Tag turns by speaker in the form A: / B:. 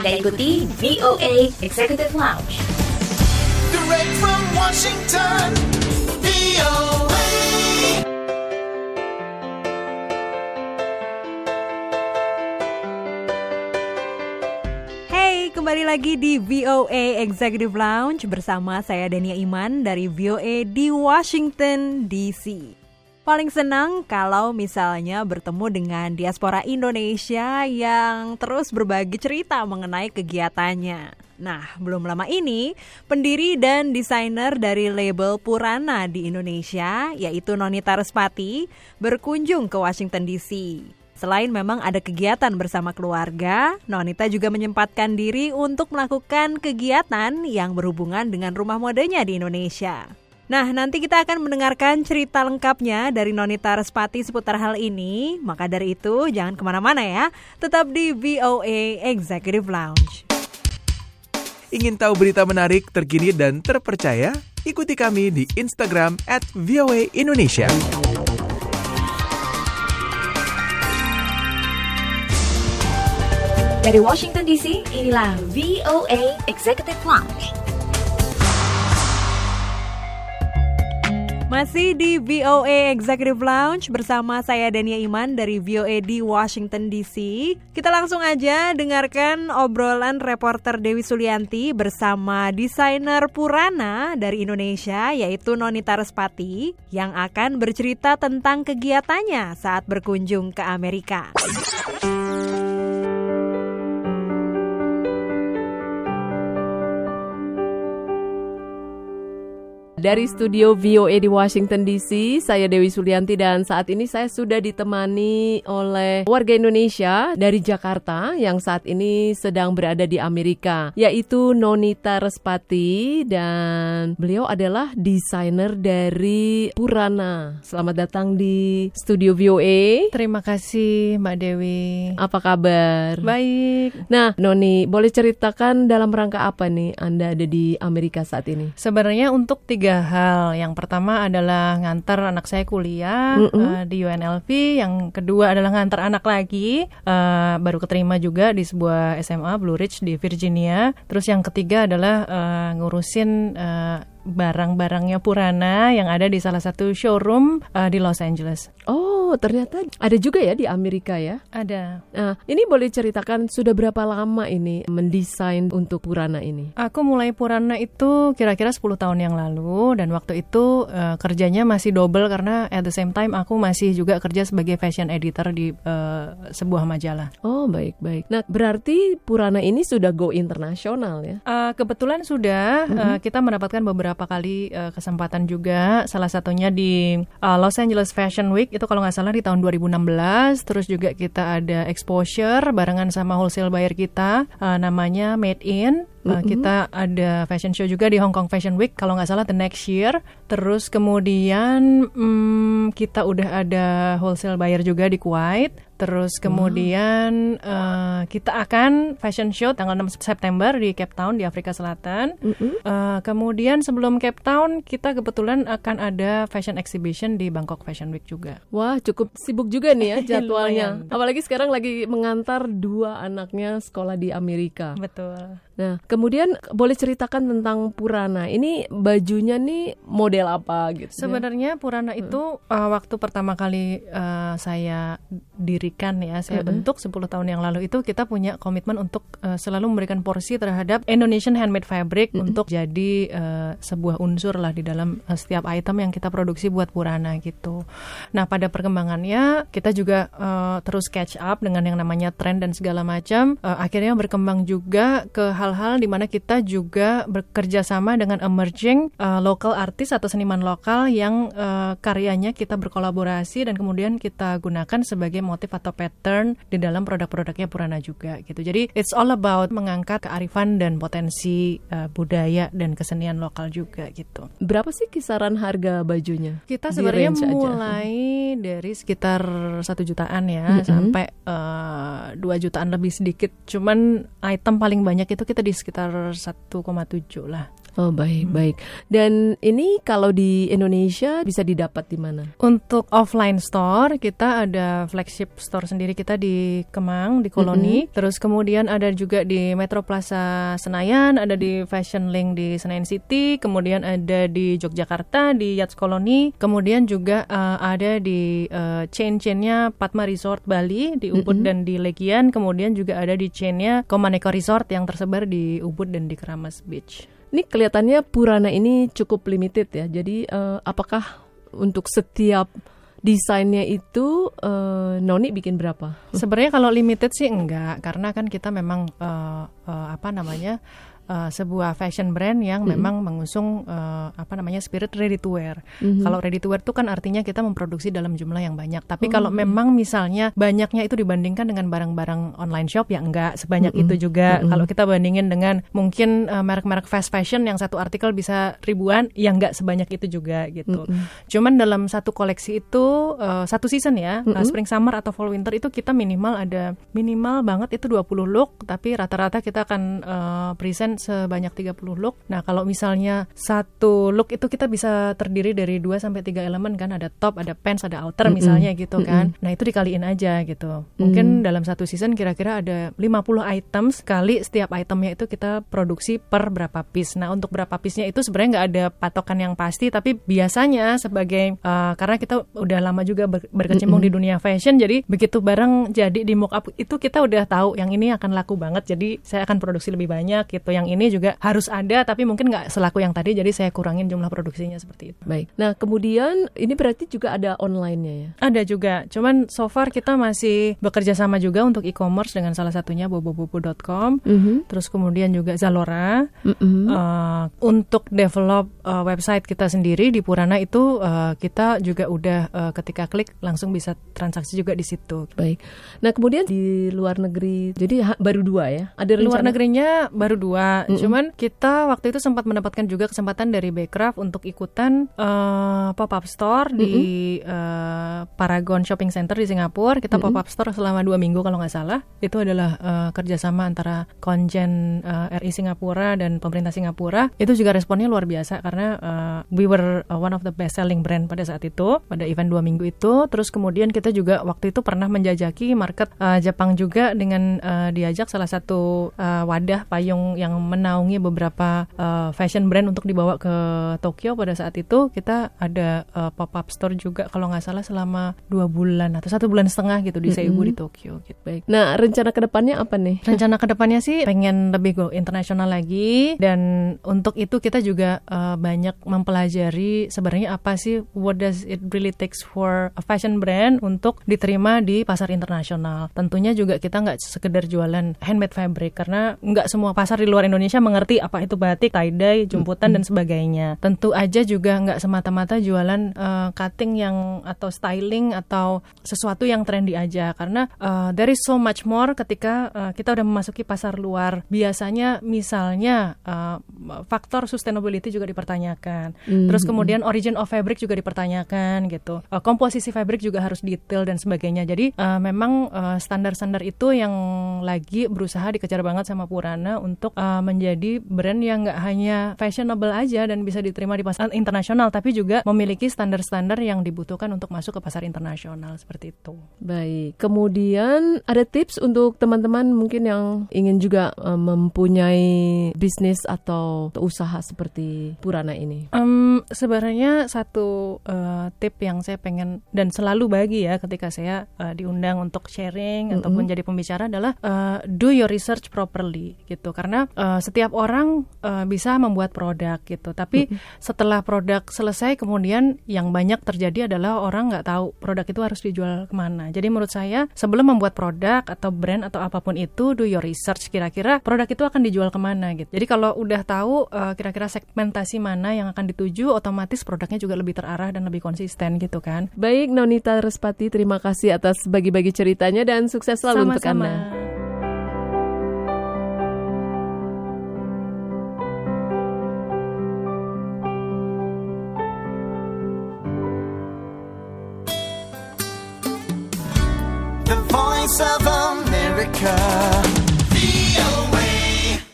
A: Anda ikuti VOA Executive Lounge.
B: Direct from Washington, VOA.
C: Hey, kembali lagi di VOA Executive Lounge bersama saya Dania Iman dari VOA di Washington DC. Paling senang kalau misalnya bertemu dengan diaspora Indonesia yang terus berbagi cerita mengenai kegiatannya. Nah, belum lama ini, pendiri dan desainer dari label Purana di Indonesia, yaitu Nonita Respati, berkunjung ke Washington DC. Selain memang ada kegiatan bersama keluarga, Nonita juga menyempatkan diri untuk melakukan kegiatan yang berhubungan dengan rumah modenya di Indonesia. Nah, nanti kita akan mendengarkan cerita lengkapnya dari Nonita Respati seputar hal ini. Maka dari itu, jangan ke mana-mana ya. Tetap di VOA Executive Lounge.
D: Ingin tahu berita menarik, terkini, dan terpercaya? Ikuti kami di Instagram at VOA Indonesia.
A: Dari Washington DC, inilah VOA Executive Lounge.
C: Masih di VOA Executive Lounge bersama saya Dania Iman dari VOA di Washington DC. Kita langsung aja dengarkan obrolan reporter Dewi Sulianti bersama desainer Purana dari Indonesia yaitu Nonita Respati yang akan bercerita tentang kegiatannya saat berkunjung ke Amerika.
E: Dari studio VOA di Washington DC, saya Dewi Sulianti dan saat ini saya sudah ditemani oleh warga Indonesia dari Jakarta yang saat ini sedang berada di Amerika, yaitu Nonita Respati dan beliau adalah desainer dari Purana. Selamat datang di studio VOA.
F: Terima kasih Mbak Dewi.
E: Apa kabar?
F: Baik.
E: Nah, Noni, boleh ceritakan dalam rangka apa nih Anda ada di Amerika saat ini?
F: Sebenarnya untuk tiga hal. Yang pertama adalah ngantar anak saya kuliah
E: Mm-mm.
F: eh, di UNLV. Yang kedua adalah ngantar anak lagi. eh, baru keterima juga di sebuah SMA Blue Ridge di Virginia. Terus yang ketiga adalah eh, ngurusin eh, barang-barangnya Purana yang ada di salah satu showroom eh, di Los Angeles.
E: Oh, ternyata ada juga ya di Amerika ya?
F: Ada.
E: Nah, ini boleh ceritakan sudah berapa lama ini mendesain untuk Purana ini?
F: Aku mulai Purana itu kira-kira 10 tahun yang lalu dan waktu itu eh, kerjanya masih double karena at the same time aku masih juga kerja sebagai fashion editor di eh, sebuah majalah.
E: Oh, baik-baik. Nah, berarti Purana ini sudah go internasional ya?
F: Eh, kebetulan sudah eh, kita mendapatkan beberapa kali eh, kesempatan juga salah satunya di eh, Los Angeles Fashion Week itu kalau nggak salah di tahun 2016 terus juga kita ada exposure barengan sama wholesale buyer kita eh, namanya Made In Uh, Kita ada fashion show juga di Hong Kong Fashion Week kalau nggak salah the next year. Terus kemudian hmm, kita udah ada wholesale buyer juga di Kuwait. Terus kemudian uh, kita akan fashion show tanggal 6 September di Cape Town di Afrika Selatan. Uh, kemudian sebelum Cape Town kita kebetulan akan ada fashion exhibition di Bangkok Fashion Week juga.
E: Wah, cukup sibuk juga nih ya jadwalnya. Apalagi sekarang lagi mengantar dua anaknya sekolah di Amerika.
F: Betul.
E: Nah, kemudian boleh ceritakan tentang Purana. Ini bajunya nih model apa gitu? ya?
F: Sebenarnya Purana itu uh, waktu pertama kali uh, saya dirikan ya, saya bentuk 10 tahun yang lalu itu kita punya komitmen untuk uh, selalu memberikan porsi terhadap Indonesian handmade fabric untuk jadi uh, sebuah unsur lah di dalam uh, setiap item yang kita produksi buat Purana gitu. Nah, pada perkembangannya kita juga uh, terus catch up dengan yang namanya tren dan segala macam. Uh, akhirnya berkembang juga ke hal-hal di mana kita juga bekerja sama dengan emerging uh, local artist atau seniman lokal yang uh, karyanya kita berkolaborasi dan kemudian kita gunakan sebagai motif atau pattern di dalam produk-produknya Purana juga gitu. Jadi it's all about mengangkat kearifan dan potensi uh, budaya dan kesenian lokal juga gitu.
E: Berapa sih kisaran harga bajunya?
F: Kita sebenarnya
E: range aja.
F: mulai dari sekitar satu jutaan ya
E: Mm-mm.
F: sampai eh, dua jutaan lebih sedikit. Cuman item paling banyak itu kita di sekitar 1,7 lah.
E: Oh baik baik. Dan ini kalau di Indonesia bisa didapat di mana?
F: Untuk offline store kita ada flagship store sendiri kita di Kemang di Koloni. Terus kemudian ada juga di Metro Plaza Senayan, ada di Fashion Link di Senayan City, kemudian ada di Yogyakarta di Yachts Koloni, kemudian juga eh, ada di eh, chain-chainnya Padma Resort Bali di Ubud dan di Legian, kemudian juga ada di chainnya Komaneko Resort yang tersebar di Ubud dan di Keramas Beach.
E: Ini kelihatannya Purana ini cukup limited ya. Jadi eh, apakah untuk setiap desainnya itu eh, Noni bikin berapa?
F: Sebenarnya kalau limited sih enggak, karena kan kita memang eh, eh, apa namanya eh, sebuah fashion brand yang memang mengusung eh, apa namanya spirit ready to wear. Kalau ready to wear itu kan artinya kita memproduksi dalam jumlah yang banyak. Tapi kalau memang misalnya banyaknya itu dibandingkan dengan barang-barang online shop ya enggak sebanyak itu juga. Kalau kita bandingin dengan mungkin eh, merek-merek fast fashion yang satu artikel bisa ribuan, ya enggak sebanyak itu juga gitu. Cuman dalam satu koleksi itu eh, satu season ya, uh, spring summer atau fall winter itu kita minimal ada minimal banget itu 20 look, tapi rata-rata kita akan eh, present sebanyak 30 look. Nah, kalau misalnya satu look itu kita bisa terdiri dari 2 sampai 3 elemen kan, ada top, ada pants, ada outer misalnya gitu kan. Nah, itu dikaliin aja gitu. Mungkin dalam satu season kira-kira ada 50 items kali setiap itemnya itu kita produksi per berapa piece. Nah, untuk berapa piece-nya itu sebenarnya nggak ada patokan yang pasti, tapi biasanya sebagai uh, karena kita udah lama juga ber- berkecimpung di dunia fashion, jadi begitu barang jadi di mock up itu kita udah tahu yang ini akan laku banget, jadi saya akan produksi lebih banyak gitu. Yang ini juga harus ada, tapi mungkin nggak selaku yang tadi, jadi saya kurangin jumlah produksinya seperti itu.
E: Baik. Nah kemudian ini berarti juga ada online-nya ya?
F: Ada juga, cuman so far kita masih bekerja sama juga untuk e-commerce dengan salah satunya bobobobo.com, terus kemudian juga Zalora. Uh, untuk develop uh, website kita sendiri di Purana itu uh, kita juga udah uh, ketika klik langsung bisa transaksi juga di situ.
E: Baik. Nah kemudian di luar negeri, jadi baru dua ya? Ada
F: Di luar
E: rencana?
F: negerinya baru dua, cuman kita waktu itu sempat mendapatkan juga kesempatan dari Backcraft untuk ikutan uh, pop up store di uh, Paragon Shopping Center di Singapura. Kita pop up store selama dua minggu kalau nggak salah. Itu adalah uh, kerjasama antara konjen uh, RI Singapura dan pemerintah Singapura. Itu juga responnya luar biasa karena uh, we were uh, one of the best selling brand pada saat itu pada event dua minggu itu. Terus kemudian kita juga waktu itu pernah menjajaki market uh, Jepang juga dengan uh, diajak salah satu uh, wadah payung yang menaungi beberapa uh, fashion brand untuk dibawa ke Tokyo pada saat itu kita ada uh, pop up store juga kalau nggak salah selama dua bulan atau satu bulan setengah gitu di Seibu di Tokyo gitu.
E: Baik. Nah rencana ke depannya apa nih?
F: Rencana ke depannya sih pengen lebih go internasional lagi dan untuk itu kita juga uh, banyak mempelajari sebenarnya apa sih what does it really takes for a fashion brand untuk diterima di pasar internasional. Tentunya juga kita nggak sekedar jualan handmade fabric karena nggak semua pasar di luar Indonesia mengerti apa itu batik, tie dye, jemputan dan sebagainya. Tentu aja juga nggak semata-mata jualan uh, cutting yang atau styling atau sesuatu yang trendy aja karena uh, there is so much more ketika uh, kita udah memasuki pasar luar. Biasanya misalnya uh, faktor sustainability juga dipertanyakan. Terus kemudian origin of fabric juga dipertanyakan gitu. Uh, komposisi fabric juga harus detail dan sebagainya. Jadi uh, memang uh, standar-standar itu yang lagi berusaha dikejar banget sama Purana untuk uh, menjadi brand yang nggak hanya fashionable aja dan bisa diterima di pasar internasional tapi juga memiliki standar-standar yang dibutuhkan untuk masuk ke pasar internasional seperti itu.
E: Baik. Kemudian ada tips untuk teman-teman mungkin yang ingin juga eh, mempunyai bisnis atau usaha seperti Purana ini.
F: Em, sebenarnya satu eh, tip yang saya pengen dan selalu bagi ya ketika saya eh, diundang untuk sharing ataupun jadi pembicara adalah eh, do your research properly gitu karena eh, setiap orang eh, bisa membuat produk gitu. Tapi setelah produk selesai kemudian yang banyak terjadi adalah orang nggak tahu produk itu harus dijual ke mana. Jadi menurut saya sebelum membuat produk atau brand atau apa pun itu do your research kira-kira produk itu akan dijual ke mana gitu. Jadi kalau udah tahu eh, kira-kira segmentasi mana yang akan dituju otomatis produknya juga lebih terarah dan lebih konsisten gitu kan.
E: Baik, Nonita Respati, terima kasih atas bagi-bagi ceritanya dan sukses selalu untuk
F: Sama-sama.
E: Anda.